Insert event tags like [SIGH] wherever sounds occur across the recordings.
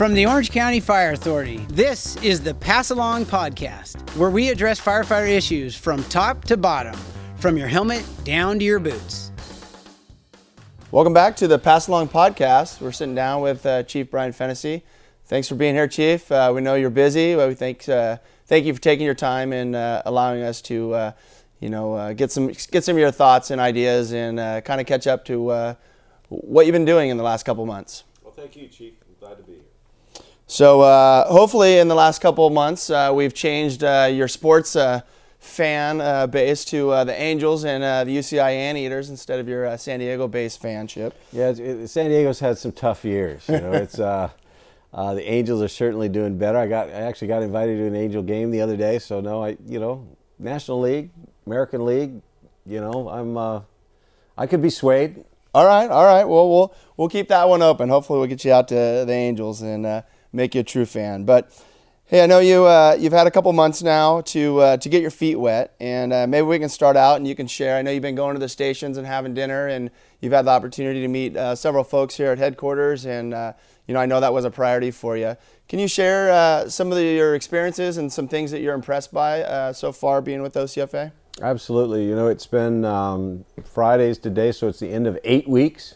From the Orange County Fire Authority, this is the Pass Along Podcast, where we address firefighter issues from top to bottom, from your helmet down to your boots. Welcome back to the Pass Along Podcast. We're sitting down with uh, Chief Brian Fennessy. Thanks for being here, Chief. Uh, we know you're busy. But we thank uh, thank you for taking your time and uh, allowing us to, uh, you know, uh, get some get some of your thoughts and ideas and kind of catch up to what you've been doing in the last couple months. Well, thank you, Chief. I'm glad to be here. So uh, hopefully, in the last couple of months, uh, we've changed uh, your sports uh, fan uh, base to uh, the Angels and the UCI Anteaters instead of your San Diego-based fanship. Yeah, it, San Diego's had some tough years. You know, it's [LAUGHS] the Angels are certainly doing better. I got I actually got invited to an Angel game the other day, so no, I you know National League, American League, you know I'm I could be swayed. All right, all right. Well, we'll we'll keep that one open. Hopefully, we'll get you out to the Angels and make you a true fan. But hey, I know you uh, you've had a couple months now to uh, to get your feet wet, and uh, maybe we can start out and you can share. I know you've been going to the stations and having dinner, and you've had the opportunity to meet uh, several folks here at headquarters, and uh, you know I know that was a priority for you. Can you share uh, some of the, your experiences and some things that you're impressed by so far being with OCFA? Absolutely. You know, it's been um, Fridays today, so it's the end of eight weeks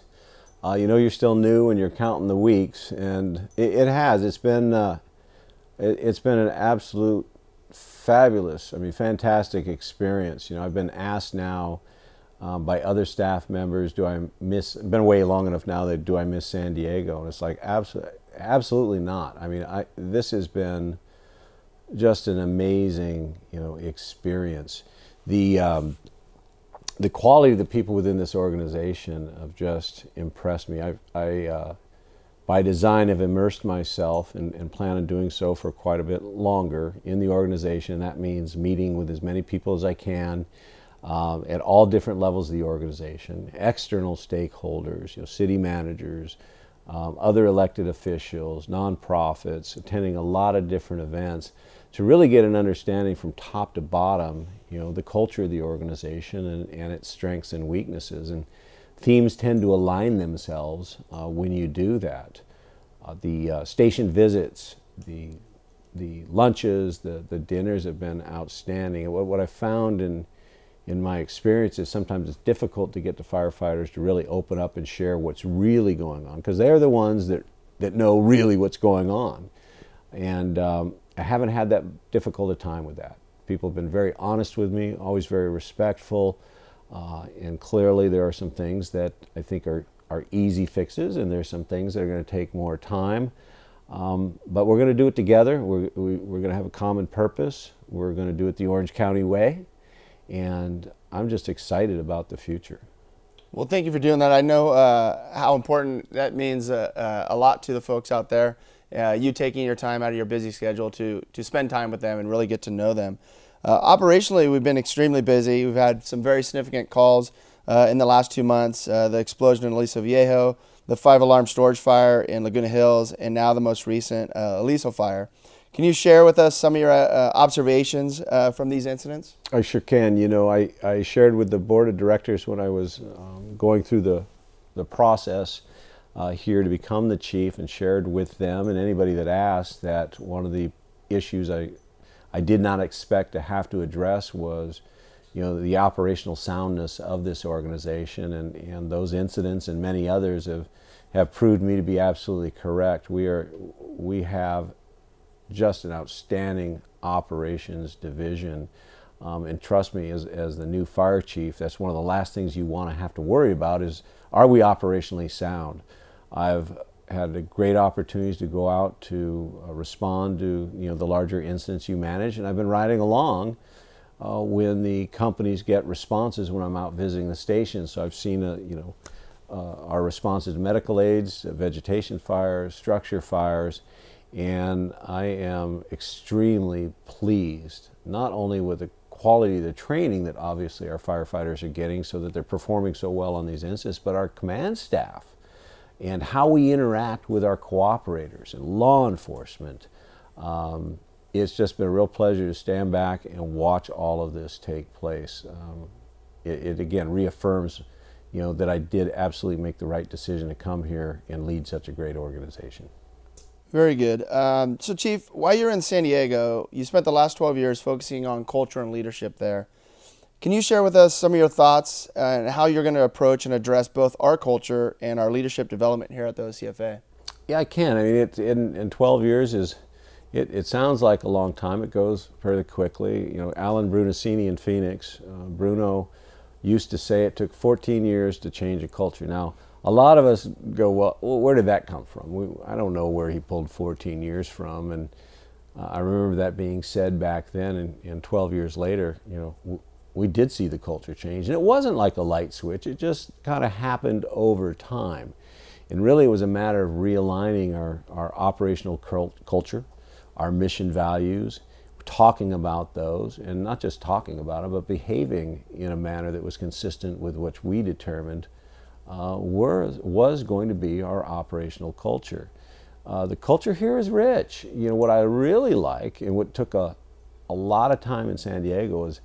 uh, you know you're still new and you're counting the weeks, and it, it has. It's been uh, it, has been an absolute fabulous, I mean, fantastic experience. You know, I've been asked now um, by other staff members, do I miss? Been away long enough now that do I miss San Diego? And it's like absolutely, absolutely not. I mean, I this has been just an amazing, you know, experience. The um, the quality of the people within this organization have just impressed me. I, I uh, by design, have immersed myself and, and, plan on doing so for quite a bit longer in the organization. That means meeting with as many people as I can um, at all different levels of the organization, external stakeholders, you know, city managers, um, other elected officials, nonprofits, attending a lot of different events to really get an understanding from top to bottom, you know, the culture of the organization and, and its strengths and weaknesses. And themes tend to align themselves uh, when you do that. Uh, the uh, station visits, the the lunches, the, the dinners have been outstanding. What, what I found in in my experience is sometimes it's difficult to get the firefighters to really open up and share what's really going on because they're the ones that, that know really what's going on. And um, I haven't had that difficult a time with that. People have been very honest with me, always very respectful, uh, and clearly there are some things that I think are, are easy fixes, and there's some things that are going to take more time. Um, but we're going to do it together. We're, we, are we are going to have a common purpose. We're going to do it the Orange County way, and I'm just excited about the future. Well, thank you for doing that. I know uh, how important that means uh, uh a lot to the folks out there uh, you taking your time out of your busy schedule to, to spend time with them and really get to know them. Uh, operationally, we've been extremely busy. We've had some very significant calls uh, in the last two months uh, the explosion in Aliso Viejo, the five alarm storage fire in Laguna Hills, and now the most recent uh, Aliso fire. Can you share with us some of your uh, observations from these incidents? I sure can. You know, I, I shared with the board of directors when I was um, going through the, the process uh, here to become the chief and shared with them and anybody that asked that one of the issues I, I did not expect to have to address was you know the operational soundness of this organization and, and those incidents and many others have have proved me to be absolutely correct. We are we have just an outstanding operations division. Um, and trust me, as, as the new fire chief, that's one of the last things you want to have to worry about is are we operationally sound? I've had great opportunities to go out to uh, respond to you know the larger incidents you manage, and I've been riding along uh, when the companies get responses when I'm out visiting the stations. So I've seen a, you know uh, our responses to medical aids, vegetation fires, structure fires, and I am extremely pleased not only with the quality of the training that obviously our firefighters are getting so that they're performing so well on these incidents, but our command staff and how we interact with our cooperators and law enforcement. Um, it's just been a real pleasure to stand back and watch all of this take place. Um, it, it, again reaffirms, you know, that I did absolutely make the right decision to come here and lead such a great organization. Very good. Um, so, Chief, while you're in San Diego, you spent the last 12 years focusing on culture and leadership there. Can you share with us some of your thoughts and how you're going to approach and address both our culture and our leadership development here at the OCFA? Yeah, I can. I mean, it, in, in 12 years is it, it sounds like a long time. It goes fairly quickly. You know, Alan Brunacini in Phoenix, uh, Bruno used to say it took 14 years to change a culture. Now, a lot of us go, well, where did that come from? We, I don't know where he pulled 14 years from. And uh, I remember that being said back then, and, and 12 years later, you know, we did see the culture change. And it wasn't like a light switch, it just kind of happened over time. And really, it was a matter of realigning our, our operational cult- culture our mission values, talking about those, and not just talking about them, but behaving in a manner that was consistent with what we determined uh, were, was going to be our operational culture. Uh, the culture here is rich. You know, what I really like, and what took a, a lot of time in San Diego was,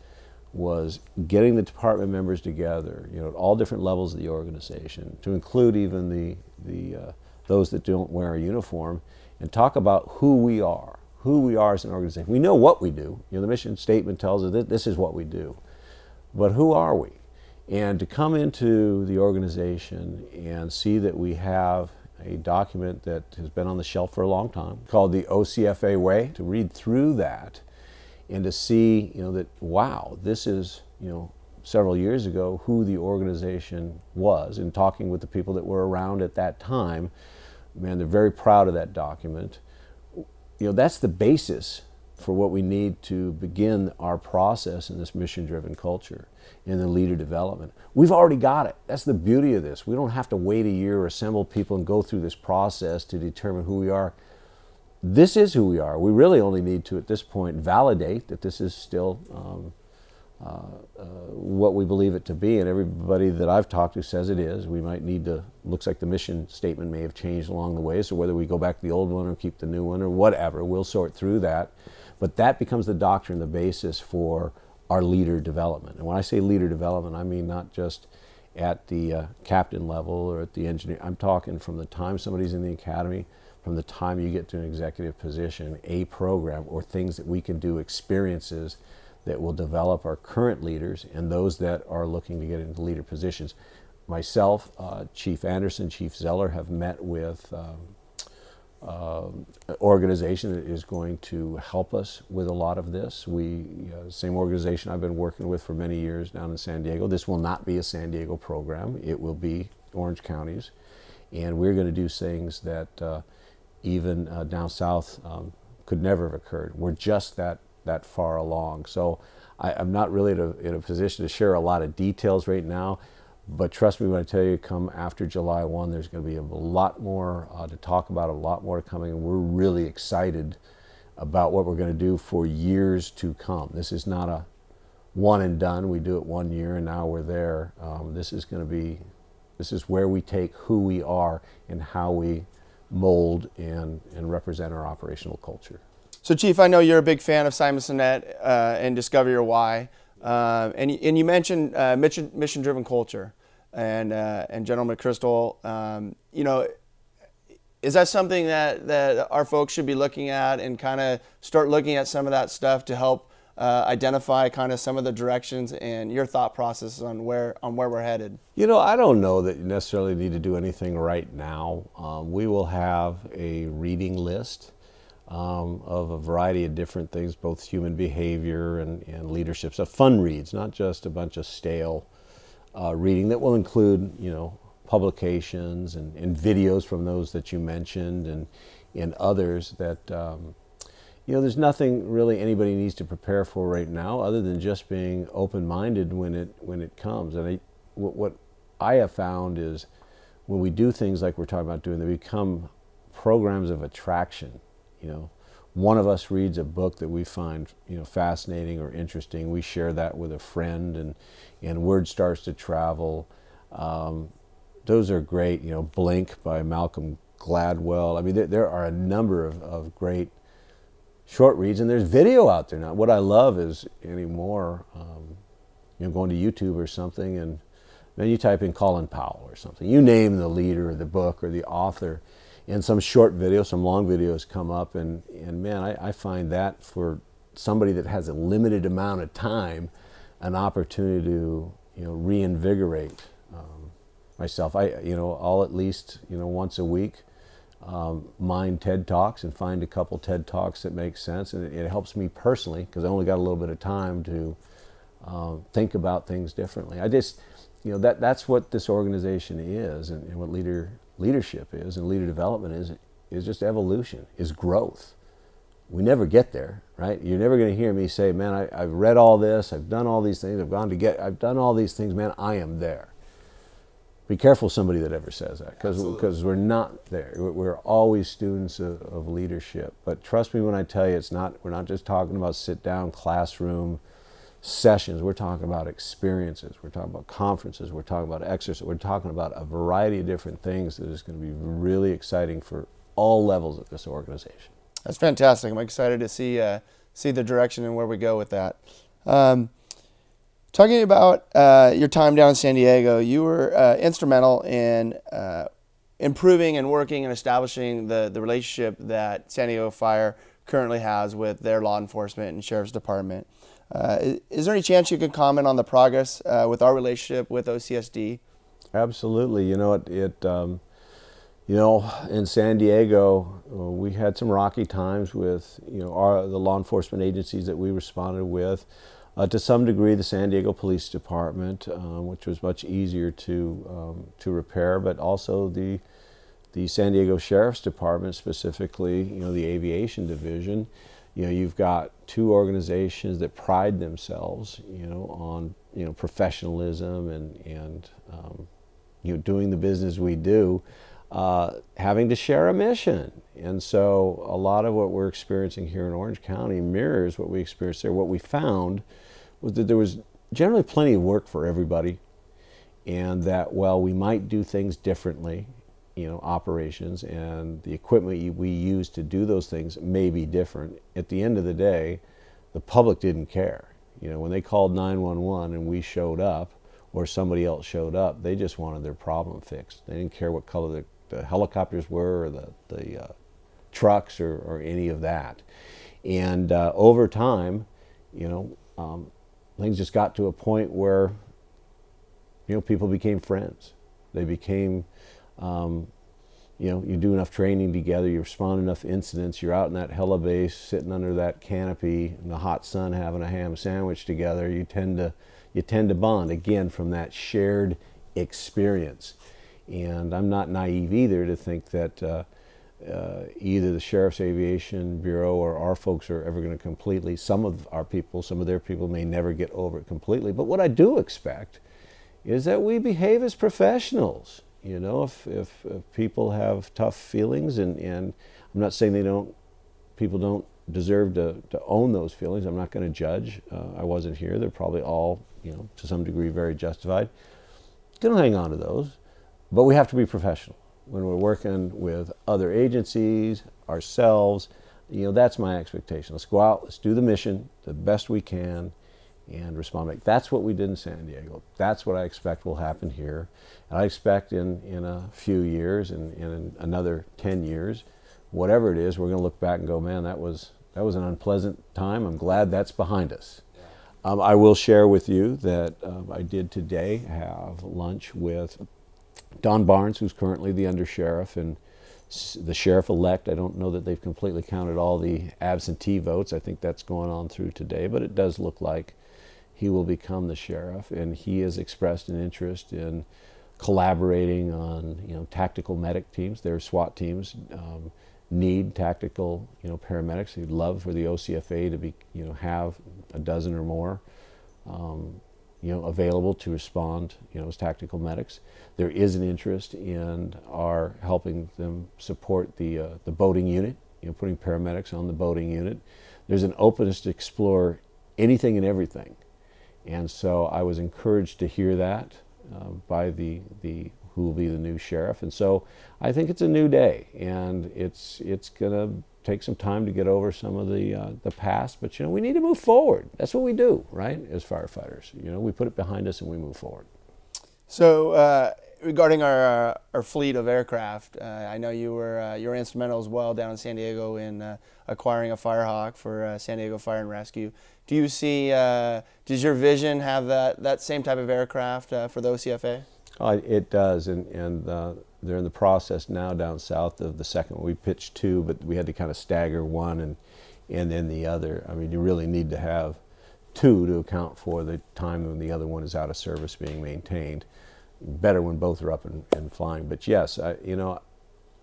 was getting the department members together, you know, at all different levels of the organization, to include even the, the, uh, those that don't wear a uniform, and talk about who we are who we are as an organization. We know what we do. You know, the mission statement tells us that this is what we do. But who are we? And to come into the organization and see that we have a document that has been on the shelf for a long time called the OCFA Way, to read through that and to see, you know, that wow, this is, you know, several years ago who the organization was and talking with the people that were around at that time. Man, they're very proud of that document you know, that's the basis for what we need to begin our process in this mission driven culture in the leader development. We've already got it. That's the beauty of this. We don't have to wait a year or assemble people and go through this process to determine who we are. This is who we are. We really only need to, at this point, validate that this is still um, uh, uh, what we believe it to be, and everybody that I've talked to says it is. We might need to, looks like the mission statement may have changed along the way, so whether we go back to the old one or keep the new one or whatever, we'll sort through that. But that becomes the doctrine, the basis for our leader development. And when I say leader development, I mean not just at the uh, captain level or at the engineer. I'm talking from the time somebody's in the academy, from the time you get to an executive position, a program or things that we can do, experiences that will develop our current leaders and those that are looking to get into leader positions. Myself, uh, Chief Anderson, Chief Zeller have met with um, uh, organization that is going to help us with a lot of this. We, uh, same organization I've been working with for many years down in San Diego. This will not be a San Diego program. It will be Orange County's, and we're going to do things that uh, even uh, down south um, could never have occurred. We're just that that far along. So I, am not really in a, in a, position to share a lot of details right now. But trust me when I tell you, come after July 1, there's going to be a lot more uh, to talk about, a lot more coming, and we're really excited about what we're going to do for years to come. This is not a one and done. We do it one year and now we're there. Um, this is going to be, this is where we take who we are and how we mold and, and represent our operational culture. So, Chief, I know you're a big fan of Simon Sinek uh, and Discover Your Why, uh, and and you mentioned uh, mission mission driven culture, and uh, and General McChrystal. Um, you know, is that something that that our folks should be looking at and kind of start looking at some of that stuff to help uh, identify kind of some of the directions and your thought processes on where on where we're headed? You know, I don't know that you necessarily need to do anything right now. Um, we will have a reading list um, of a variety of different things, both human behavior and, and leadership. So fun reads, not just a bunch of stale uh, reading that will include, you know, publications and, and, videos from those that you mentioned and, and others that, um, you know, there's nothing really anybody needs to prepare for right now other than just being open-minded when it, when it comes. And I, what, what I have found is when we do things like we're talking about doing, they become programs of attraction you know. One of us reads a book that we find you know fascinating or interesting. We share that with a friend and and word starts to travel. Um, those are great you know blink by malcolm gladwell. I mean there, there are a number of, of great short reads and there's video out there now what i love is anymore um, you know going to youtube or something and then you type in colin powell or something you name the leader or the book or the author and some short videos, some long videos come up, and and man, I, I find that for somebody that has a limited amount of time, an opportunity to you know reinvigorate um, myself. I you know I'll at least you know once a week um, mind TED Talks and find a couple TED Talks that make sense. And it, it helps me personally because I only got a little bit of time to uh, think about things differently. I just, you know, that that's what this organization is, and, and, what leader leadership is, and leader development is is just evolution, is growth. We never get there, right? You're never going to hear me say, "Man, I, I've read all this, I've done all these things, I've gone to get, I've done all these things, man, I am there." Be careful somebody that ever says that because because we're not there. We're always students of, of, leadership. But trust me when I tell you, it's not. We're not just talking about sit down classroom sessions. We're talking about experiences. We're talking about conferences. We're talking about exercise. We're talking about a variety of different things that is going to be really exciting for all levels of this organization. That's fantastic. I'm excited to see uh, see the direction and where we go with that. Um, Talking about uh, your time down in San Diego, you were uh, instrumental in uh, improving and working and establishing the, the relationship that San Diego Fire currently has with their law enforcement and sheriff's department. Uh, is, is, there any chance you could comment on the progress uh, with our relationship with OCSD? Absolutely. You know, it, it um, you know, in San Diego, uh, we had some rocky times with, you know, our, the law enforcement agencies that we responded with. Uh, to some degree, the San Diego Police Department, um, which was much easier to um, to repair, but also the the San Diego Sheriff's Department, specifically, you know, the Aviation Division. You know, you've got two organizations that pride themselves, you know, on you know professionalism and and um, you know doing the business we do. Uh, having to share a mission. And so a lot of what we're experiencing here in Orange County mirrors what we experienced there. What we found was that there was generally plenty of work for everybody, and that while we might do things differently, you know, operations and the equipment we use to do those things may be different. At the end of the day, the public didn't care. You know, when they called 911 and we showed up, or somebody else showed up, they just wanted their problem fixed. They didn't care what color the the helicopters were or the, the uh, trucks or, or any of that. And uh, over time, you know, um, things just got to a point where, you know, people became friends. They became, um, you know, you do enough training together, you respond enough incidents, you're out in that helibase sitting under that canopy in the hot sun having a ham sandwich together, you tend to, you tend to bond again from that shared experience. And I'm not naive either to think that uh, uh, either the Sheriff's Aviation Bureau or our folks are ever going to completely, some of our people, some of their people may never get over it completely. But what I do expect is that we behave as professionals. You know, if, if, if people have tough feelings, and, and I'm not saying they don't, people don't deserve to, to own those feelings. I'm not going to judge. Uh, I wasn't here. They're probably all, you know, to some degree very justified. Don't hang on to those. But we have to be professional when we're working with other agencies, ourselves. You know, that's my expectation. Let's go out, let's do the mission the best we can, and respond back. That's what we did in San Diego. That's what I expect will happen here. And I expect in, in a few years, and in, in another 10 years, whatever it is, we're going to look back and go, man, that was, that was an unpleasant time. I'm glad that's behind us. Um, I will share with you that um, I did today have lunch with Don Barnes, who's currently the undersheriff and the sheriff elect. I don't know that they've completely counted all the absentee votes. I think that's going on through today, but it does look like he will become the sheriff, and he has expressed an interest in collaborating on you know tactical medic teams. Their SWAT teams um, need tactical you know paramedics. He'd love for the OCFA to be you know have a dozen or more. Um, you know, available to respond, you know, as tactical medics. There is an interest in our helping them support the, uh, the boating unit, you know, putting paramedics on the boating unit. There's an openness to explore anything and everything. And so I was encouraged to hear that uh, by the, the who will be the new sheriff. And so I think it's a new day, and it's it's going to take some time to get over some of the uh, the past. But you know, we need to move forward. That's what we do, right? As firefighters, you know, we put it behind us and we move forward. So. Uh, regarding our uh, our fleet of aircraft, uh, I know you were uh, you were instrumental as well down in San Diego in uh, acquiring a Firehawk for uh, San Diego Fire and Rescue. Do you see? Uh, does your vision have that that same type of aircraft for the OCFA? Oh, it does, and and they're in the process now down south of the second one. We pitched two, but we had to kind of stagger one and and then the other. I mean, you really need to have two to account for the time when the other one is out of service being maintained. Better when both are up and, and flying. But yes, I, you know,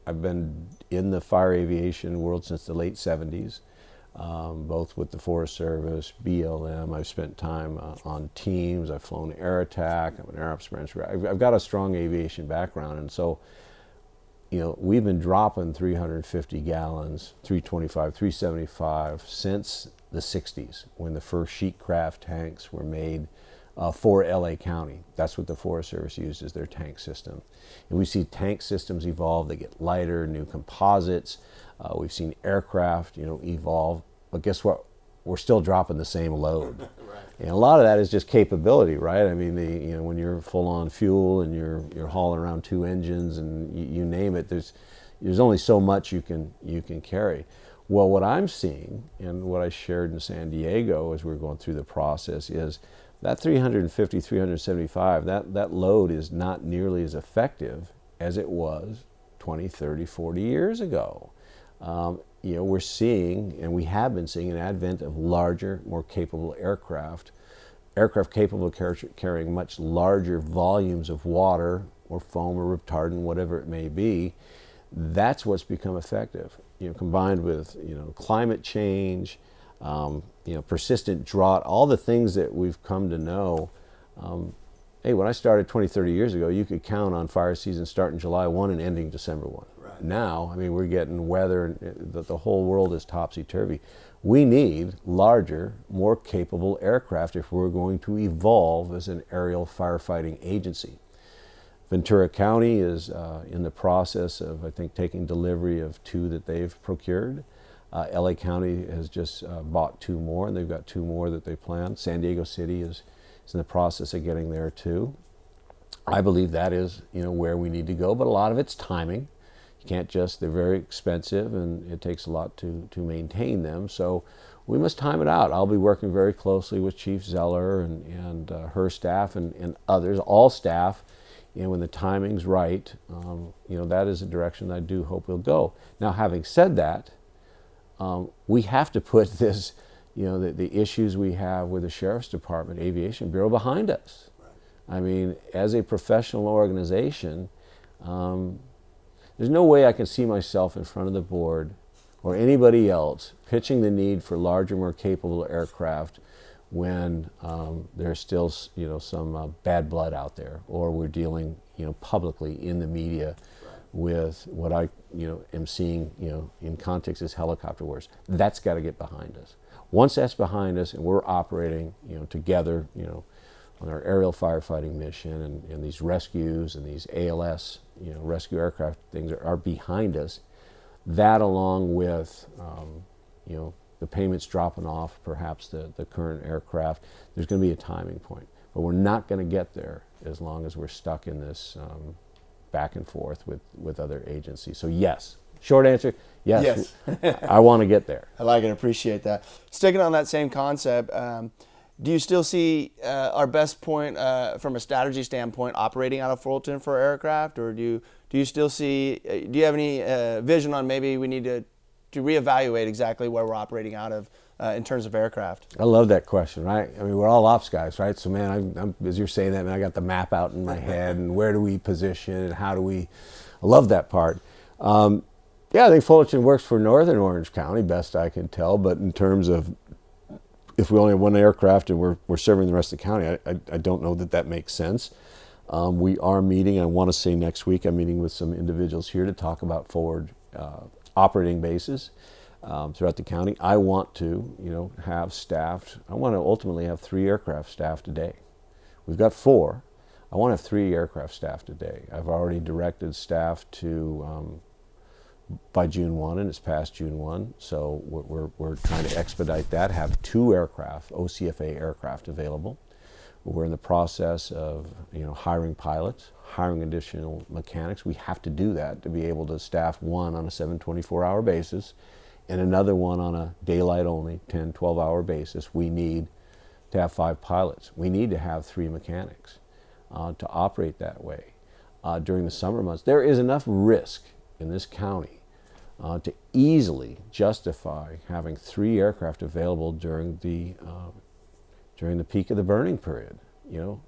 I've been in the fire aviation world since the late 70s, um, both with the Forest Service, BLM. I've spent time uh, on teams. I've flown air attack. I'm an air ops branch. I've, I've got a strong aviation background, and so you know, we've been dropping 350 gallons, 325, 375 since the 60s when the first Sheetcraft tanks were made uh, for LA County. That's what the Forest Service used as their tank system. And we see tank systems evolve, they get lighter, new composites. Uh, we've seen aircraft, you know, evolve. But guess what? We're still dropping the same load. [LAUGHS] right. And a lot of that is just capability, right? I mean, the, you know, when you're full on fuel and you're you're hauling around two engines and you, you name it, there's there's only so much you can you can carry. Well, what I'm seeing and what I shared in San Diego as we are going through the process is that 350, 375, that, that load is not nearly as effective as it was 20, 30, 40 years ago. Um, you know, we're seeing, and we have been seeing, an advent of larger, more capable aircraft, aircraft capable of car- carrying much larger volumes of water or foam or retardant, whatever it may be. That's what's become effective you know, combined with you know climate change, um, you know, persistent drought, all the things that we've come to know. Um, hey, when I started 20, 30 years ago, you could count on fire season starting July 1 and ending December 1. Now, I mean, we're getting weather uh, the, the whole world is topsy turvy. We need larger, more capable aircraft if we're going to evolve as an aerial firefighting agency. Ventura County is uh, in the process of, I think, taking delivery of two that they've procured. Uh, LA County has just uh, bought two more, and they've got two more that they plan. San Diego City is, is in the process of getting there too. I believe that is, you know, where we need to go, but a lot of it's timing. You can't just, they're very expensive and it takes a lot to, to maintain them. So we must time it out. I'll be working very closely with Chief Zeller and, and uh, her staff and, and others, all staff, and when the timing's right, um, you know, that is a direction I do hope we'll go. Now, having said that, um, we have to put [LAUGHS] this, you know, the, the, issues we have with the Sheriff's Department, Aviation Bureau behind us. Right. I mean, as a professional organization, um, there's no way I can see myself in front of the board or anybody else pitching the need for larger, more capable aircraft when um, there's still you know some uh, bad blood out there, or we're dealing you know publicly in the media with what I you know am seeing you know in context as helicopter wars. That's got to get behind us. Once that's behind us, and we're operating you know together, you know on our aerial firefighting mission and, and these rescues and these ALS you know rescue aircraft things are, are behind us. That along with um, you know the payments dropping off, perhaps the, the current aircraft. There's going to be a timing point. But we're not going to get there as long as we're stuck in this um, back and forth with, with other agencies. So, yes. Short answer yes. yes. [LAUGHS] I want to get there. I like and appreciate that. Sticking on that same concept, um, do you still see uh, our best point uh, from a strategy standpoint operating out of Fullerton for aircraft, or do you do you still see? Uh, do you have any uh, vision on maybe we need to to reevaluate exactly where we're operating out of uh, in terms of aircraft? I love that question, right? I mean, we're all ops guys, right? So, man, I, I'm, as you're saying that, man, I got the map out in my head and where do we position and how do we. I love that part. Um, yeah, I think Fullerton works for Northern Orange County, best I can tell. But in terms of if we only have one aircraft and we're, we're serving the rest of the county, I, I, I don't know that that makes sense. Um, we are meeting, I want to say next week, I'm meeting with some individuals here to talk about forward uh, operating bases um, throughout the county. I want to, you know, have staffed. I want to ultimately have three aircraft staffed a day. We've got four. I want to have three aircraft staffed a day. I've already directed staff to um, by June 1, and it's past June 1, so we're, we're, trying to expedite that, have two aircraft, OCFA aircraft available. We're in the process of you know, hiring pilots, hiring additional mechanics. We have to do that to be able to staff one on a 7 24 hour basis and another one on a daylight only 10 12 hour basis. We need to have five pilots. We need to have three mechanics uh, to operate that way uh, during the summer months. There is enough risk in this county uh, to easily justify having three aircraft available during the uh, during the peak of the burning period. You know,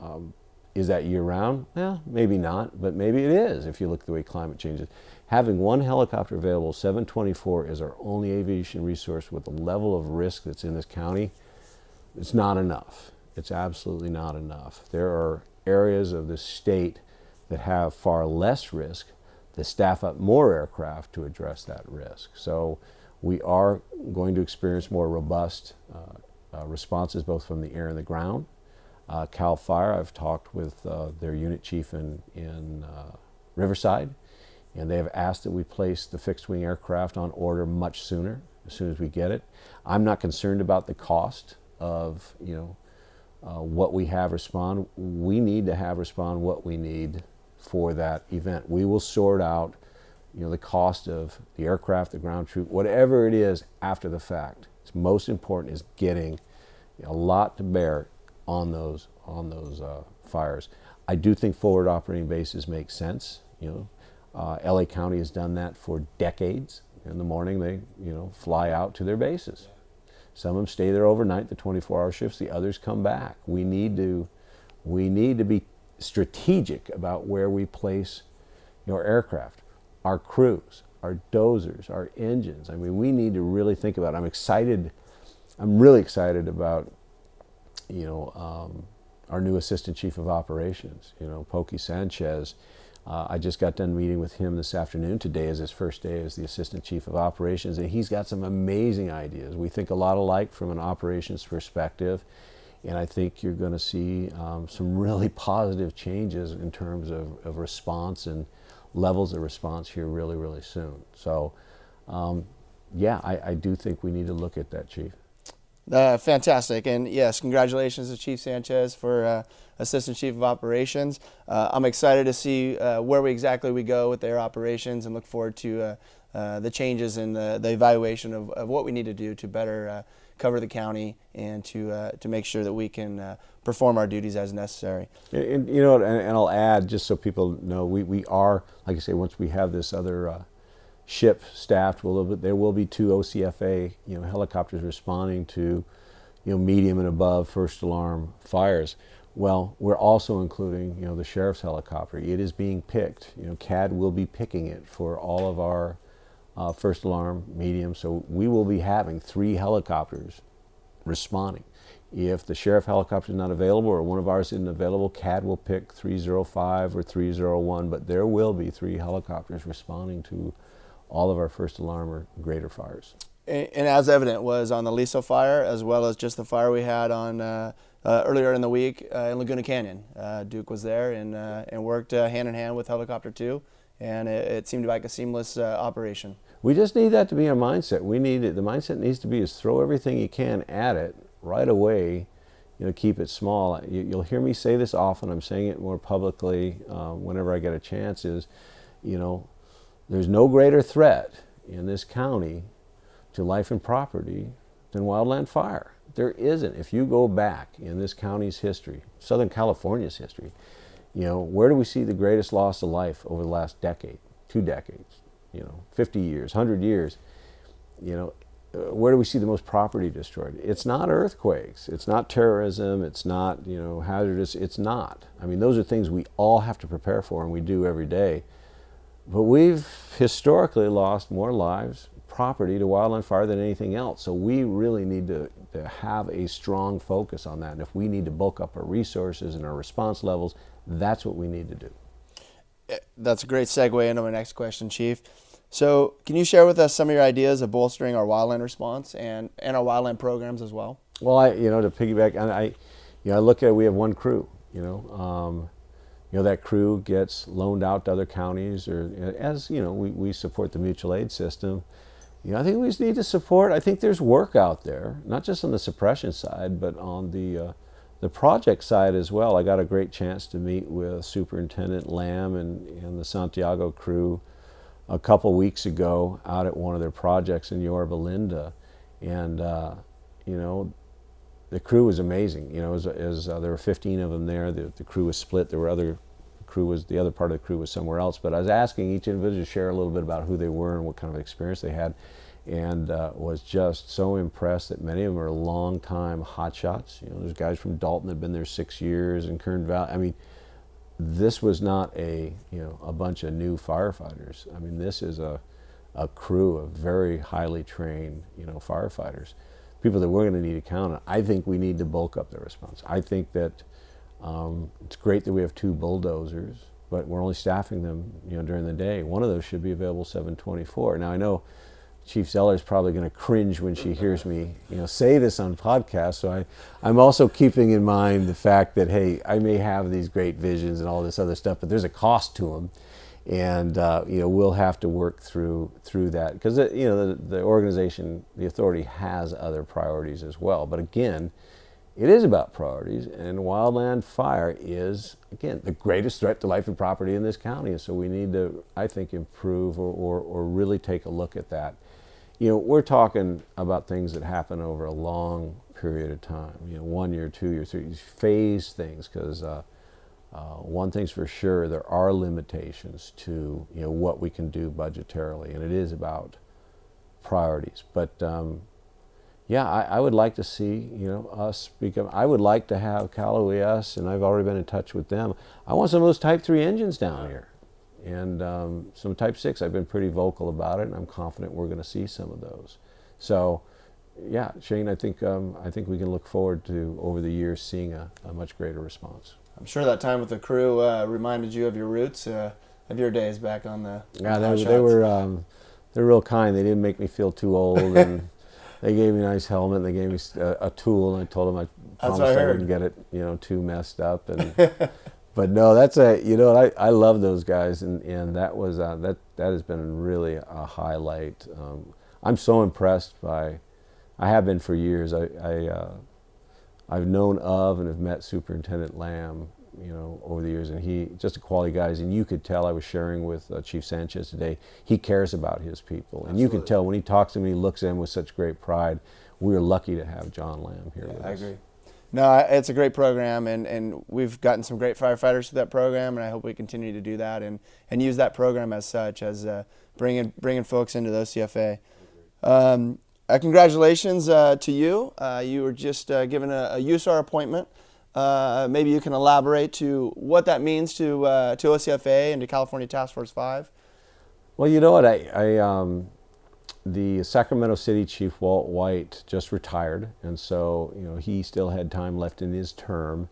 um, is that year round? Well, maybe not, but maybe it is if you look at the way climate changes. Having one helicopter available, 724, is our only aviation resource with the level of risk that's in this county. It's not enough. It's absolutely not enough. There are areas of the state that have far less risk to staff up more aircraft to address that risk. So we are going to experience more robust uh, uh, responses both from the air and the ground. Uh, Cal Fire, I've talked with uh, their unit chief in, in uh, Riverside, and they have asked that we place the fixed wing aircraft on order much sooner, as soon as we get it. I'm not concerned about the cost of, you know, uh, what we have respond. We need to have respond what we need for that event. We will sort out, you know, the cost of the aircraft, the ground troop, whatever it is after the fact. It's most important is getting a lot to bear on those on those uh, fires. I do think forward operating bases make sense. You know, uh, LA County has done that for decades. In the morning, they you know fly out to their bases. Some of them stay there overnight, the 24-hour shifts. The others come back. We need to we need to be strategic about where we place your aircraft, our crews, our dozers, our engines. I mean, we need to really think about. It. I'm excited. I'm really excited about, you know, um, our new assistant chief of operations. You know, Pokey Sanchez. Uh, I just got done meeting with him this afternoon. Today is his first day as the assistant chief of operations, and he's got some amazing ideas. We think a lot alike from an operations perspective and I think you're going to see um, some really [LAUGHS] positive changes in terms of, of, response and levels of response here really, really soon. So, um, yeah, I, I, do think we need to look at that, Chief. Uh, fantastic. And yes, congratulations to Chief Sanchez for uh, Assistant Chief of Operations. Uh, I'm excited to see uh, where we exactly we go with their operations and look forward to uh, uh, the changes and the, the evaluation of, of, what we need to do to better cover the county and to uh, to make sure that we can uh, perform our duties as necessary. And, and you know, and, and, I'll add just so people know, we, we are like I say, once we have this other uh, ship staffed, will there will be two OCFA you know helicopters responding to you know medium and above first alarm fires. Well, we're also including, you know, the sheriff's helicopter. It is being picked. You know, CAD will be picking it for all of our uh, first alarm, medium. So we will be having three helicopters responding. If the sheriff helicopter is not available or one of ours isn't available, CAD will pick 305 or 301, but there will be three helicopters responding to all of our first alarm or greater fires. And, and as evident was on the Aliso fire, as well as just the fire we had on uh, uh, earlier in the week uh, in Laguna Canyon. Uh, Duke was there and, uh, and worked hand in hand with Helicopter 2, and it, it seemed like a seamless operation. We just need that to be our mindset. We need it. The mindset needs to be is throw everything you can at it right away. You know, keep it small. You, will hear me say this often. I'm saying it more publicly uh, whenever I get a chance. Is, you know, there's no greater threat in this county to life and property than wildland fire. There isn't. If you go back in this county's history, Southern California's history, you know, where do we see the greatest loss of life over the last decade, two decades? You know, 50 years, 100 years, you know, uh, where do we see the most property destroyed? It's not earthquakes. It's not terrorism. It's not, you know, hazardous. It's not. I mean, those are things we all have to prepare for and we do every day. But we've historically lost more lives, property to wildland fire than anything else. So we really need to, to have a strong focus on that. And if we need to bulk up our resources and our response levels, that's what we need to do. Eh, that's a great segue into my next question, Chief. So, can you share with us some of your ideas of bolstering our wildland response and, and our wildland programs as well? Well, I, you know, to piggyback, I, you know, I look at we have one crew. You know, um, you know that crew gets loaned out to other counties, or as you know, we, we support the mutual aid system. You know, I think we just need to support. I think there's work out there, not just on the suppression side, but on the uh, the project side as well, I got a great chance to meet with Superintendent Lamb and, and the Santiago crew a couple weeks ago out at one of their projects in Yorba Linda. And, uh, you know, the crew was amazing. You know, as, as uh, there were 15 of them there, the, the crew was split. There were other crew was the other part of the crew was somewhere else. But I was asking each individual to share a little bit about who they were and what kind of experience they had, and uh, was just so impressed that many of them are long time hotshots. You know, there's guys from Dalton that have been there six years and Kern Valley. I mean, this was not a you know a bunch of new firefighters. I mean, this is a a crew of very highly trained you know firefighters, people that we're going to need to count on. I think we need to bulk up the response. I think that um, it's great that we have two bulldozers, but we're only staffing them you know during the day. One of those should be available 724. Now I know Chief Zeller is probably going to cringe when she hears me, you know, say this on podcast. So I, I'm also keeping in mind the fact that hey, I may have these great visions and all this other stuff, but there's a cost to them, and uh, you know we'll have to work through through that because you know the, the organization, the authority has other priorities as well. But again, it is about priorities, and wildland fire is again the greatest threat to life and property in this county. And so we need to, I think, improve or, or, or really take a look at that you know, we're talking about things that happen over a long period of time. You know, one year, two years, three years, phase things. Because uh, uh, one thing's for sure, there are limitations to you know what we can do budgetarily, and it is about priorities. But um, yeah, I, I, would like to see you know us become. I would like to have Cal OES, and I've already been in touch with them. I want some of those Type Three engines down here and um, some Type 6. I've been pretty vocal about it, and I'm confident we're going to see some of those. So, yeah, Shane, I think um, I think we can look forward to over the years seeing a, a much greater response. I'm sure that time with the crew uh, reminded you of your roots, uh, of your days back on the. Yeah, they, they, were um, they're real kind. They didn't make me feel too old, and [LAUGHS] they gave me a nice helmet. And they gave me a, a tool, and I told them I promised I, I wouldn't get it, you know, too messed up, and [LAUGHS] but no, that's a you know I, I love those guys and, and that was uh, that that has been really a highlight. Um, I'm so impressed by, I have been for years. I, I uh, I've known of and have met Superintendent Lamb, you know, over the years, and he just a quality guy. And you could tell I was sharing with uh, Chief Sanchez today. He cares about his people, and Absolutely. you could tell when he talks to me, he looks at them with such great pride. We are lucky to have John Lamb here. Yeah, I us. agree. No, it's a great program, and, and we've gotten some great firefighters through that program, and I hope we continue to do that and, and use that program as such as uh, bringing bringing folks into the OCFA. Um, uh, congratulations uh, to you. Uh, you were just uh, given a, a, USAR appointment. Uh, maybe you can elaborate to what that means to to OCFA and to California Task Force Five. Well, you know what I, I um, the Sacramento City Chief Walt White just retired, and so you know he still had time left in his term,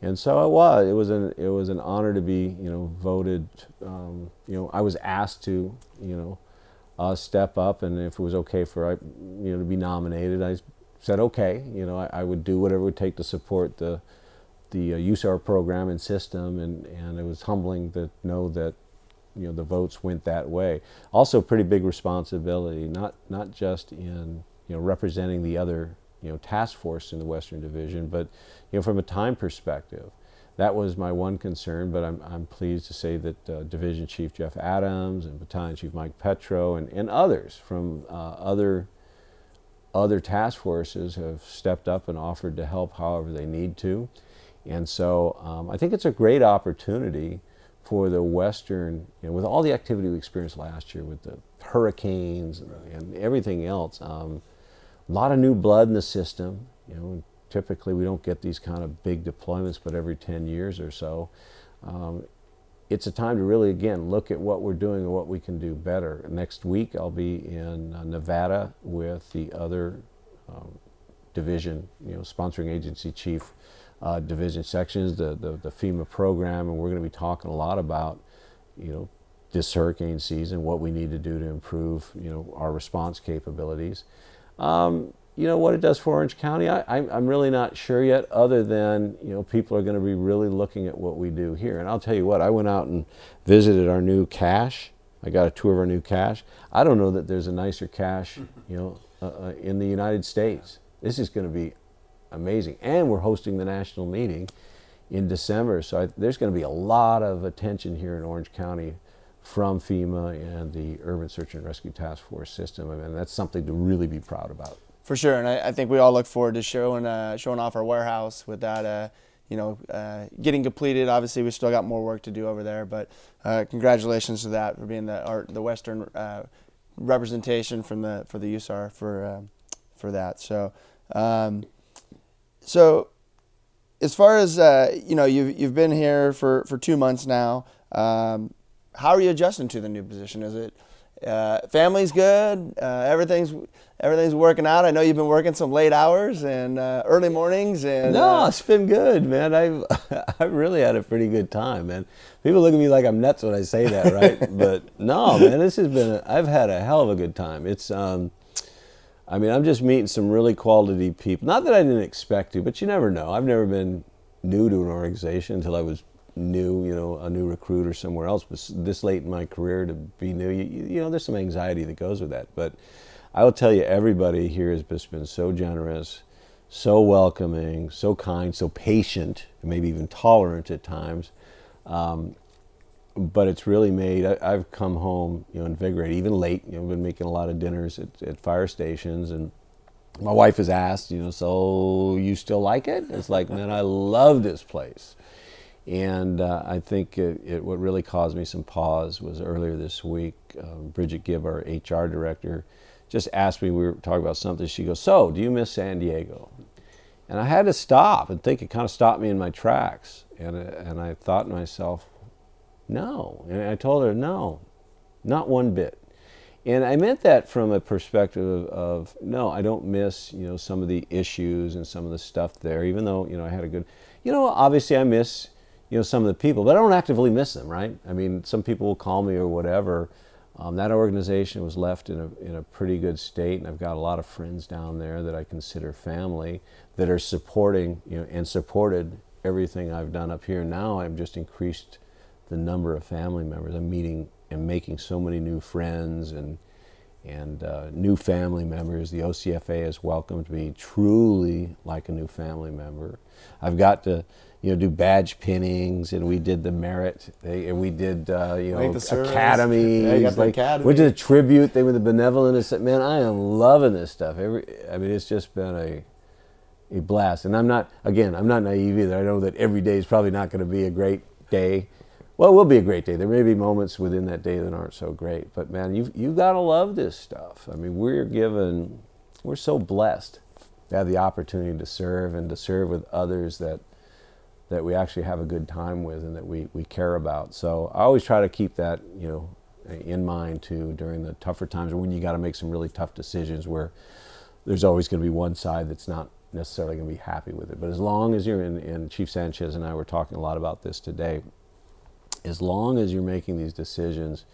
and so it was it was an it was an honor to be you know voted. Um, you know I was asked to you know uh, step up, and if it was okay for I you know to be nominated, I said okay. You know I, I would do whatever it would take to support the the uh, USAR program and system, and and it was humbling to know that you know the votes went that way. Also, pretty big responsibility, not not just in you know representing the other you know task force in the Western Division, but you know from a time perspective. That was my one concern, but I'm, I'm pleased to say that uh, Division Chief Jeff Adams and Battalion Chief Mike Petro and, and others from uh, other other task forces have stepped up and offered to help however they need to. And so um, I think it's a great opportunity for the Western, you know, with all the activity we experienced last year with the hurricanes and, right. and everything else, um, a lot of new blood in the system. You know, typically we don't get these kind of big deployments, but every 10 years or so. Um, it's a time to really, again, look at what we're doing and what we can do better. Next week, I'll be in uh, Nevada with the other um, division, you know, sponsoring agency chief uh, division sections, the, the, the, FEMA program, and we're going to be talking a lot about, you know, this hurricane season, what we need to do to improve, you know, our response capabilities. Um, you know, what it does for Orange County, I, I'm really not sure yet, other than, you know, people are going to be really looking at what we do here. And I'll tell you what, I went out and visited our new cache. I got a tour of our new cache. I don't know that there's a nicer cache, you know, uh, uh, in the United States. This is going to be amazing. And we're hosting the national meeting in December, so I, there's going to be a lot of attention here in Orange County from FEMA and the Urban Search and Rescue Task Force system. I mean, that's something to really be proud about. For sure, and I, I think we all look forward to showing uh, showing off our warehouse with that. Uh, you know, uh, getting completed. Obviously, we still got more work to do over there, but uh, congratulations to that for being the art, the Western uh, representation from the for the USAR for uh, for that. So, um, so as far as you know, you've you've been here for for two months now. Um, how are you adjusting to the new position? Is it uh, family's good? Uh, everything's everything's working out. I know you've been working some late hours and uh, early mornings. And no, uh, it's been good, man. I've [LAUGHS] I've really had a pretty good time, man. People look at me like I'm nuts when I say that, right? [LAUGHS] but no, man, this has been. A, I've had a hell of a good time. It's um. I mean, I'm just meeting some really quality people. Not that I didn't expect to, but you never know. I've never been new to an organization until I was new, you know, a new recruit or somewhere else. But this late in my career to be new, you, you know, there's some anxiety that goes with that. But I will tell you, everybody here has just been so generous, so welcoming, so kind, so patient, maybe even tolerant at times. Um, but it's really made. I, have come home, you know, invigorated, even late. You know, I've been making a lot of dinners at, at fire stations, and my wife has asked, you know, so you still like it? It's like, man, I love this place. And uh, I think it, it, what really caused me some pause was earlier this week, um, Bridget Gibb, our HR director, just asked me, we were talking about something. She goes, So, do you miss San Diego? And I had to stop and think. It kind of stopped me in my tracks. And, uh, and I thought to myself, No. And I told her, No, not one bit. And I meant that from a perspective of, no, I don't miss, you know, some of the issues and some of the stuff there, even though, you know, I had a good, you know, obviously I miss, you know, some of the people, but I don't actively miss them, right? I mean, some people will call me or whatever. Um, that organization was left in a, in a pretty good state, and I've got a lot of friends down there that I consider family that are supporting, you know, and supported everything I've done up here. Now I've just increased the number of family members. I'm meeting and making so many new friends and and uh, new family members. The OCFA has welcomed me truly like a new family member. I've got to you know, do badge pinnings, and we did the merit, they, and we did, uh, you know, academy. Yeah, like, academy. We did a tribute thing with the benevolent. man, I am loving this stuff. Every, I mean, it's just been a, a blast. And I'm not, again, I'm not naive either. I know that every day is probably not going to be a great day. Well, it will be a great day. There may be moments within that day that aren't so great, but man, you've, you got to love this stuff. I mean, we're given, we're so blessed to have the opportunity to serve and to serve with others that that we actually have a good time with and that we, we care about. So I always try to keep that, you know, in mind too during the tougher times or when you got to make some really tough decisions where there's always going to be one side that's not necessarily going to be happy with it. But as long as you're in, and Chief Sanchez and I were talking a lot about this today, as long as you're making these decisions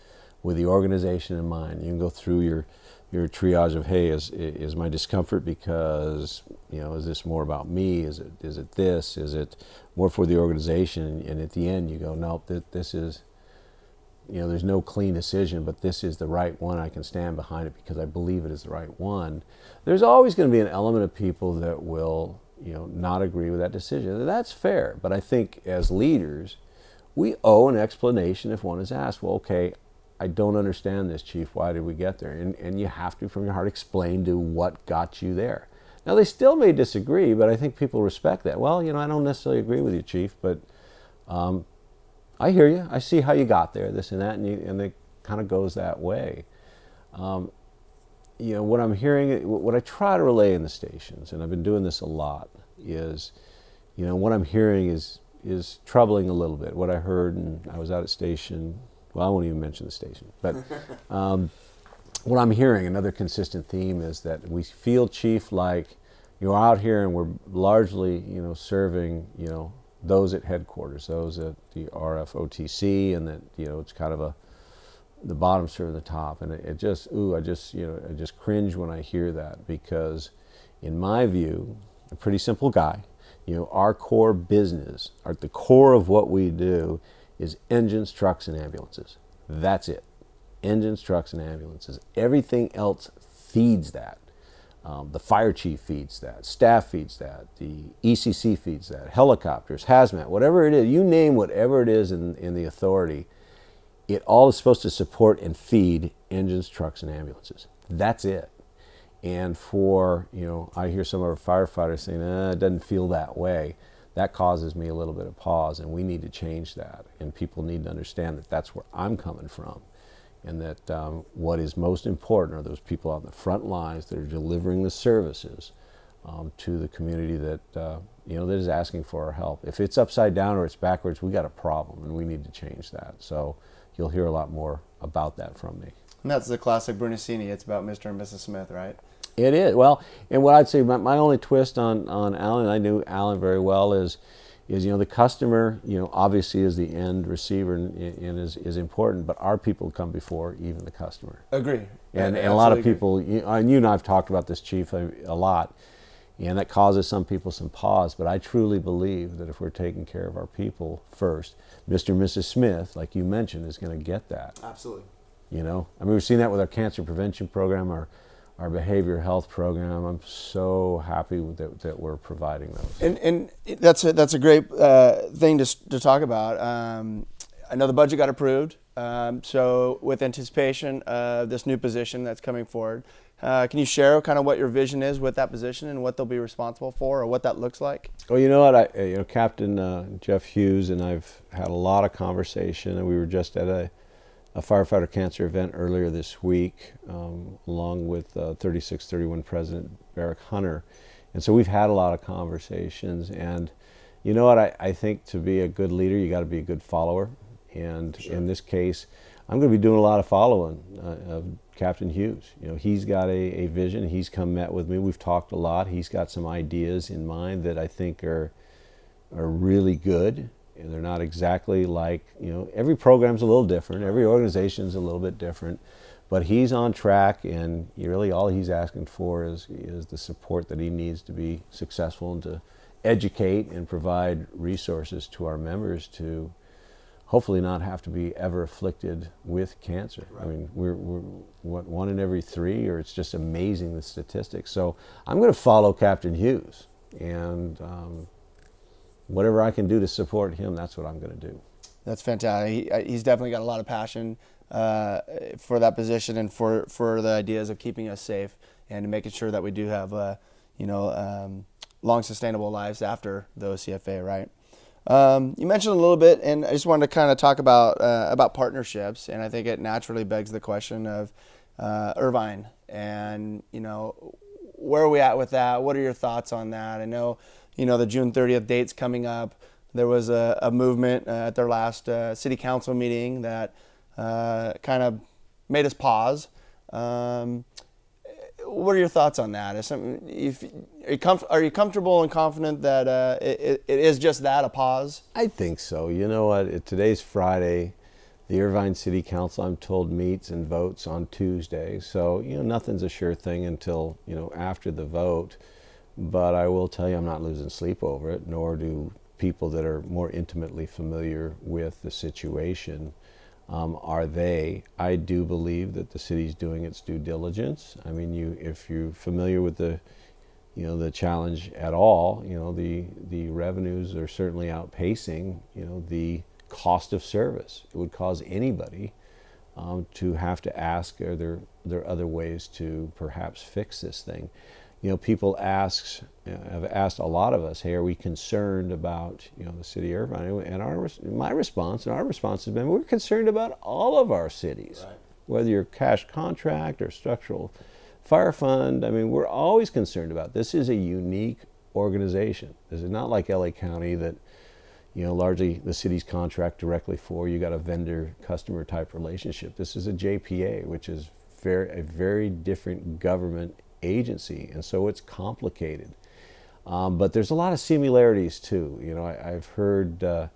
with the organization in mind, you can go through your your triage of hey is is my discomfort because you know is this more about me? Is it is it this? Is it more for the organization? And at the end you go nope th- this is you know there's no clean decision but this is the right one. I can stand behind it because I believe it is the right one. There's always going to be an element of people that will you know not agree with that decision. That's fair. But I think as leaders we owe an explanation if one is asked well okay I don't understand this, Chief. Why did we get there? And, and you have to, from your heart, explain to what got you there. Now, they still may disagree, but I think people respect that. Well, you know, I don't necessarily agree with you, Chief, but um, I hear you. I see how you got there, this and that, and, you, and it kind of goes that way. Um, you know, what I'm hearing, what I try to relay in the stations, and I've been doing this a lot, is, you know, what I'm hearing is is troubling a little bit. What I heard, and I was out at station well, I won't even mention the station. But [LAUGHS] um, what I'm hearing, another consistent theme is that we feel, Chief, like you're out here and we're largely, you know, serving, you know, those at headquarters, those at the RFOTC, and that, you know, it's kind of a, the bottom serving the top. And it, it just, ooh, I just, you know, I just cringe when I hear that because, in my view, a pretty simple guy, you know, our core business, at the core of what we do is engines, trucks, and ambulances. That's it. Engines, trucks, and ambulances. Everything else feeds that. Um, the fire chief feeds that, staff feeds that, the ECC feeds that, helicopters, hazmat, whatever it is, you name whatever it is in, in the authority, it all is supposed to support and feed engines, trucks, and ambulances. That's it. And for, you know, I hear some of our firefighters saying, eh, it doesn't feel that way. That causes me a little bit of pause, and we need to change that. And people need to understand that that's where I'm coming from. And that um, what is most important are those people on the front lines that are delivering the services um, to the community that, uh, you know, that is asking for our help. If it's upside down or it's backwards, we got a problem, and we need to change that. So you'll hear a lot more about that from me. And that's the classic Brunacini. It's about Mr. and Mrs. Smith, right? It is well, and what I'd say my, my only twist on on Alan, I knew Alan very well, is is you know the customer, you know, obviously is the end receiver and, and is is important, but our people come before even the customer. Agree. And, and a lot of people, you, and you and I've talked about this, Chief, a, a lot, and that causes some people some pause. But I truly believe that if we're taking care of our people first, Mr. and Mrs. Smith, like you mentioned, is going to get that. Absolutely. You know, I mean, we've seen that with our cancer prevention program, our our behavior health program. I'm so happy that, that we're providing those. And, and that's a, that's a great uh, thing to, to talk about. Um, I know the budget got approved. Um, so, with anticipation of this new position that's coming forward, uh, can you share kind of what your vision is with that position and what they'll be responsible for, or what that looks like? Well, you know what, I, you know, Captain uh, Jeff Hughes and I've had a lot of conversation, and we were just at a a firefighter cancer event earlier this week, um, along with uh, 3631 President Barrick Hunter. And so we've had a lot of conversations. And you know what? I, I think to be a good leader, you got to be a good follower. And sure. in this case, I'm going to be doing a lot of following uh, of Captain Hughes. You know, he's got a, a vision. He's come met with me. We've talked a lot. He's got some ideas in mind that I think are are really good and they're not exactly like you know every program's a little different every organization's a little bit different but he's on track and really all he's asking for is is the support that he needs to be successful and to educate and provide resources to our members to hopefully not have to be ever afflicted with cancer. Right. I mean, we're, we're what, one in every three, or it's just amazing the statistics. So I'm going to follow Captain Hughes, and um, whatever I can do to support him, that's what I'm going to do. That's fantastic. He, uh, he's definitely got a lot of passion uh, for that position and for, for the ideas of keeping us safe and making sure that we do have, uh, you know, um, long sustainable lives after the OCFA, right? Um, you mentioned a little bit, and I just wanted to kind of talk about uh, about partnerships, and I think it naturally begs the question of uh, Irvine, and you know, where are we at with that? What are your thoughts on that? I know you know, the June 30th date's coming up. There was a, a movement uh, at their last uh, city council meeting that uh, kind of made us pause. Um, what are your thoughts on that? Some, if, are, you comf- are, you comfortable and confident that uh, it, it is just that, a pause? I think so. You know what? Today's Friday. The Irvine City Council, I'm told, meets and votes on Tuesday. So, you know, nothing's a sure thing until, you know, after the vote. But I will tell you, I'm not losing sleep over it, nor do people that are more intimately familiar with the situation. Um, are they? I do believe that the city's doing its due diligence. I mean, you if you're familiar with the, you know, the challenge at all, you know, the the revenues are certainly outpacing, you know, the cost of service. It would cause anybody um, to have to ask, are there there other ways to perhaps fix this thing? You know, people ask, have asked a lot of us, hey, are we concerned about, you know, the city of Irvine? And our, my response and our response has been, we're concerned about all of our cities, right. whether you're cash contract or structural fire fund. I mean, we're always concerned about this. is a unique organization. This is not like LA County that, you know, largely the city's contract directly for. You got a vendor customer type relationship. This is a JPA, which is very, a very different government agency, and so it's complicated. Um, but there's a lot of similarities too. You know, I, have heard uh,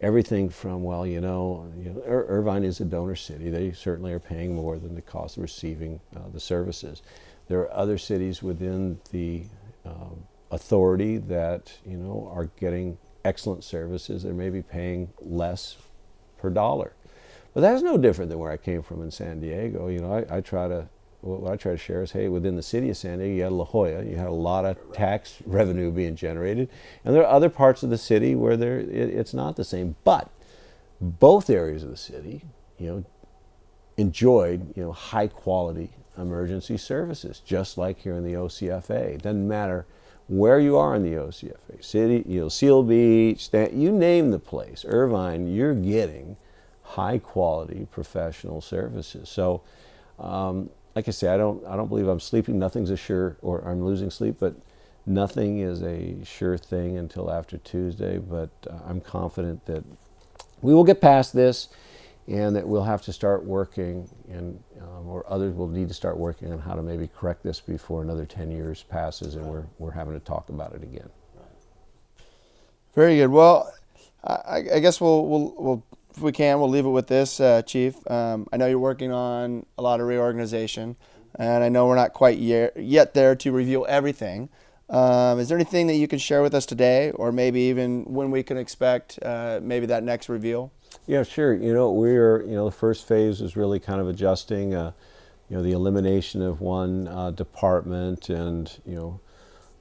everything from well, you know, you know Ir- Irvine is a donor city. They certainly are paying more than the cost of receiving uh, the services. There are other cities within the uh, authority that you know are getting excellent services. They may be paying less per dollar. But that's no different than where I came from in San Diego. You know, I, I try to what I try to share is, hey, within the city of San Diego, you had La Jolla, you had a lot of tax revenue being generated, and there are other parts of the city where there it, it's not the same. But both areas of the city, you know, enjoyed you know high quality emergency services, just like here in the OCFA. It doesn't matter where you are in the OCFA, city, you know, Seal Beach, that you name the place, Irvine, you're getting high quality professional services. So, um, like I say, I don't, I don't believe I'm sleeping. Nothing's a sure, or I'm losing sleep, but nothing is a sure thing until after Tuesday. But uh, I'm confident that we will get past this and that we'll have to start working and um, or others will need to start working on how to maybe correct this before another 10 years passes and we're, we're having to talk about it again. Very good. Well, I, I guess we'll, we'll, we'll, if we can, we'll leave it with this, uh, Chief. Um, I know you're working on a lot of reorganization, and I know we're not quite yet, there to reveal everything. Um, is there anything that you can share with us today, or maybe even when we can expect uh, maybe that next reveal? Yeah, sure. You know, we're you know the first phase is really kind of adjusting, uh, you know, the elimination of one uh, department and you know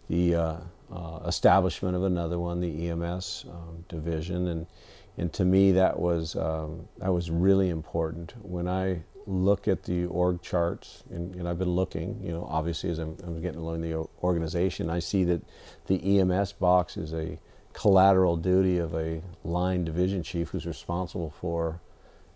the uh, uh establishment of another one, the EMS um, division, and and to me that was um, that was really important. When I look at the org charts, and, and I've been looking, you know, obviously as I'm, I'm getting along the organization, I see that the EMS box is a collateral duty of a line division chief who's responsible for,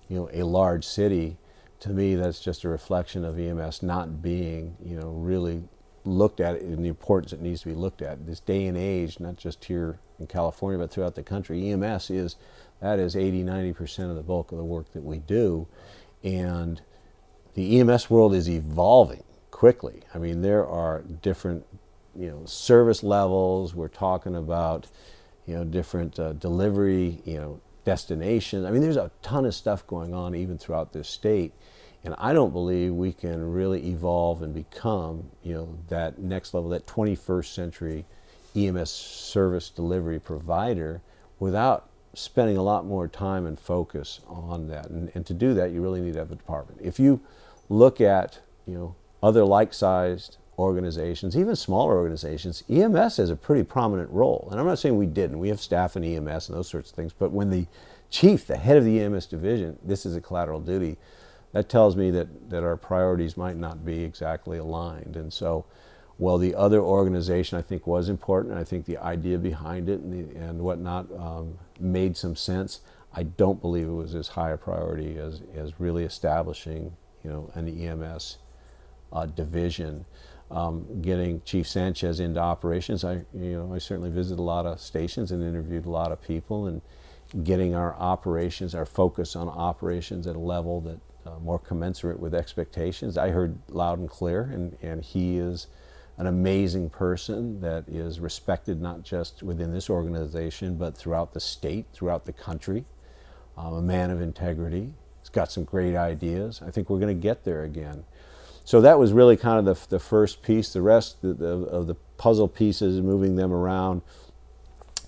you know, a large city, to me that's just a reflection of EMS not being, you know, really looked at in the importance it needs to be looked at. This day and age, not just here in California, but throughout the country, EMS is, that is 80, 90% of the bulk of the work that we do. And the EMS world is evolving quickly. I mean, there are different, you know, service levels. We're talking about, you know, different uh, delivery, you know, destinations. I mean, there's a ton of stuff going on even throughout this state. And I don't believe we can really evolve and become, you know, that next level, that 21st century EMS service delivery provider without spending a lot more time and focus on that. And, and to do that, you really need to have a department. If you look at, you know, other like-sized organizations, even smaller organizations, EMS has a pretty prominent role. And I'm not saying we didn't. We have staff in EMS and those sorts of things. But when the chief, the head of the EMS division, this is a collateral duty, that tells me that, that our priorities might not be exactly aligned. And so, while the other organization I think was important, I think the idea behind it and, the, and whatnot um, made some sense, I don't believe it was as high a priority as, as really establishing you know, an EMS uh, division um, getting Chief Sanchez into operations. I, you know, I certainly visited a lot of stations and interviewed a lot of people, and getting our operations, our focus on operations at a level that uh, more commensurate with expectations. I heard loud and clear, and, and he is an amazing person that is respected not just within this organization, but throughout the state, throughout the country. Um, a man of integrity. He's got some great ideas. I think we're going to get there again so that was really kind of the, the first piece. The rest of the, of the puzzle pieces, moving them around,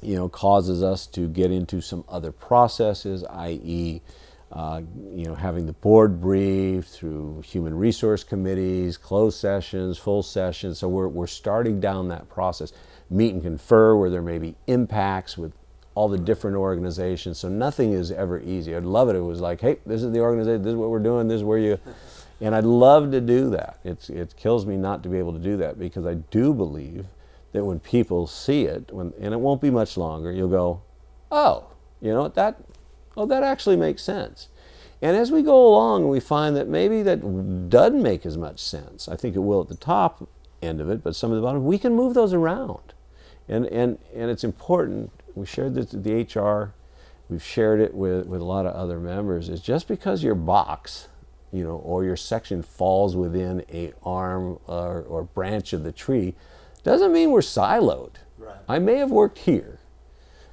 you know, causes us to get into some other processes, i.e., uh, you know, having the board briefed through human resource committees, closed sessions, full sessions. So we're, we're starting down that process. Meet and confer where there may be impacts with all the different organizations. So nothing is ever easy. I'd love it. If it was like, hey, this is the organization. This is what we're doing. This is where you [LAUGHS] and I'd love to do that. It's, it kills me not to be able to do that because I do believe that when people see it, when, and it won't be much longer, you'll go, oh, you know, that, oh, that actually makes sense. And as we go along, we find that maybe that doesn't make as much sense. I think it will at the top end of it, but some of the bottom, we can move those around. And, and, and it's important. We shared this with the HR, we've shared it with, with a lot of other members, is just because your box you know, or your section falls within a arm or, or branch of the tree, doesn't mean we're siloed. Right. I may have worked here.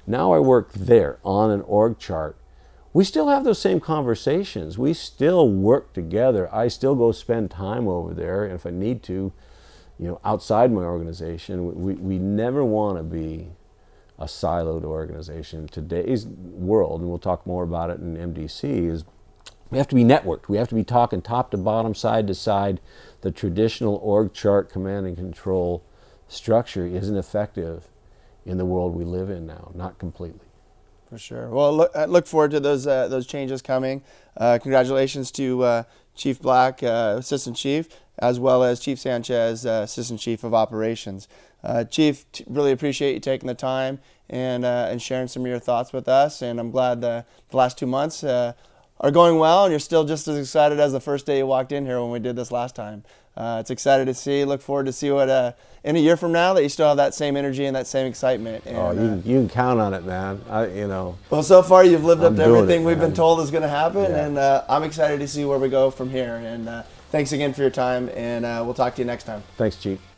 Now I work there on an org chart. We still have those same conversations. We still work together. I still go spend time over there if I need to, you know, outside my organization. We, we never want to be a siloed organization. Today's world, and we'll talk more about it in MDC, is we have to be networked. We have to be talking top to bottom, side to side. The traditional org chart command and control structure isn't effective in the world we live in now, not completely. For sure. Well, look, I look forward to those uh, those changes coming. Uh, congratulations to uh, Chief Black, uh, Assistant Chief, as well as Chief Sanchez, uh, Assistant Chief of Operations. Uh, Chief, really appreciate you taking the time and and sharing some of your thoughts with us. And I'm glad the, the last two months are going well, and you're still just as excited as the first day you walked in here when we did this last time. Uh, it's excited to see. Look forward to see what uh, in a year from now that you still have that same energy and that same excitement. And, oh, you, uh, you can count on it, man. I, you know. Well, so far you've lived I'm up to everything it, we've been told is going to happen, yeah. and uh, I'm excited to see where we go from here. And uh, thanks again for your time, and uh, we'll talk to you next time. Thanks, Chief.